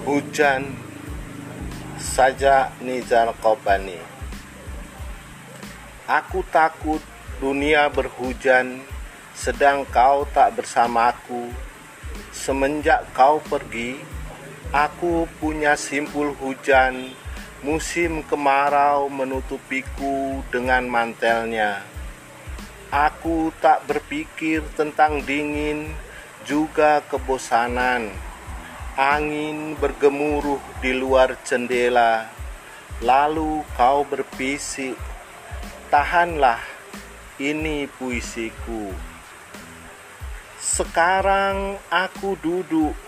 Hujan saja Nizar Kobani Aku takut dunia berhujan sedang kau tak bersamaku Semenjak kau pergi aku punya simpul hujan Musim kemarau menutupiku dengan mantelnya. Aku tak berpikir tentang dingin juga kebosanan Angin bergemuruh di luar jendela, lalu kau berpisik, "Tahanlah, ini puisiku." Sekarang aku duduk,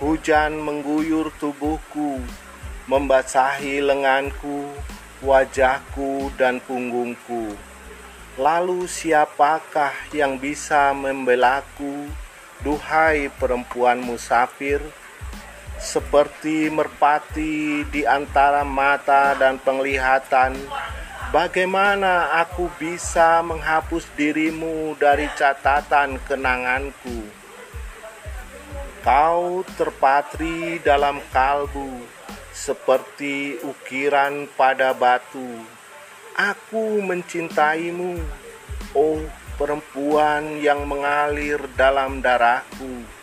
hujan mengguyur tubuhku, membasahi lenganku, wajahku, dan punggungku. Lalu, siapakah yang bisa membelaku? Duhai perempuan musafir, seperti merpati di antara mata dan penglihatan. Bagaimana aku bisa menghapus dirimu dari catatan kenanganku? Kau terpatri dalam kalbu seperti ukiran pada batu. Aku mencintaimu, oh perempuan yang mengalir dalam darahku.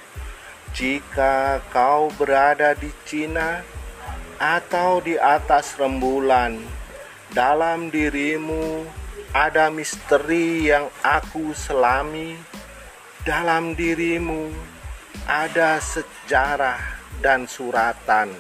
Jika kau berada di Cina atau di atas rembulan, dalam dirimu ada misteri yang aku selami. Dalam dirimu ada sejarah dan suratan.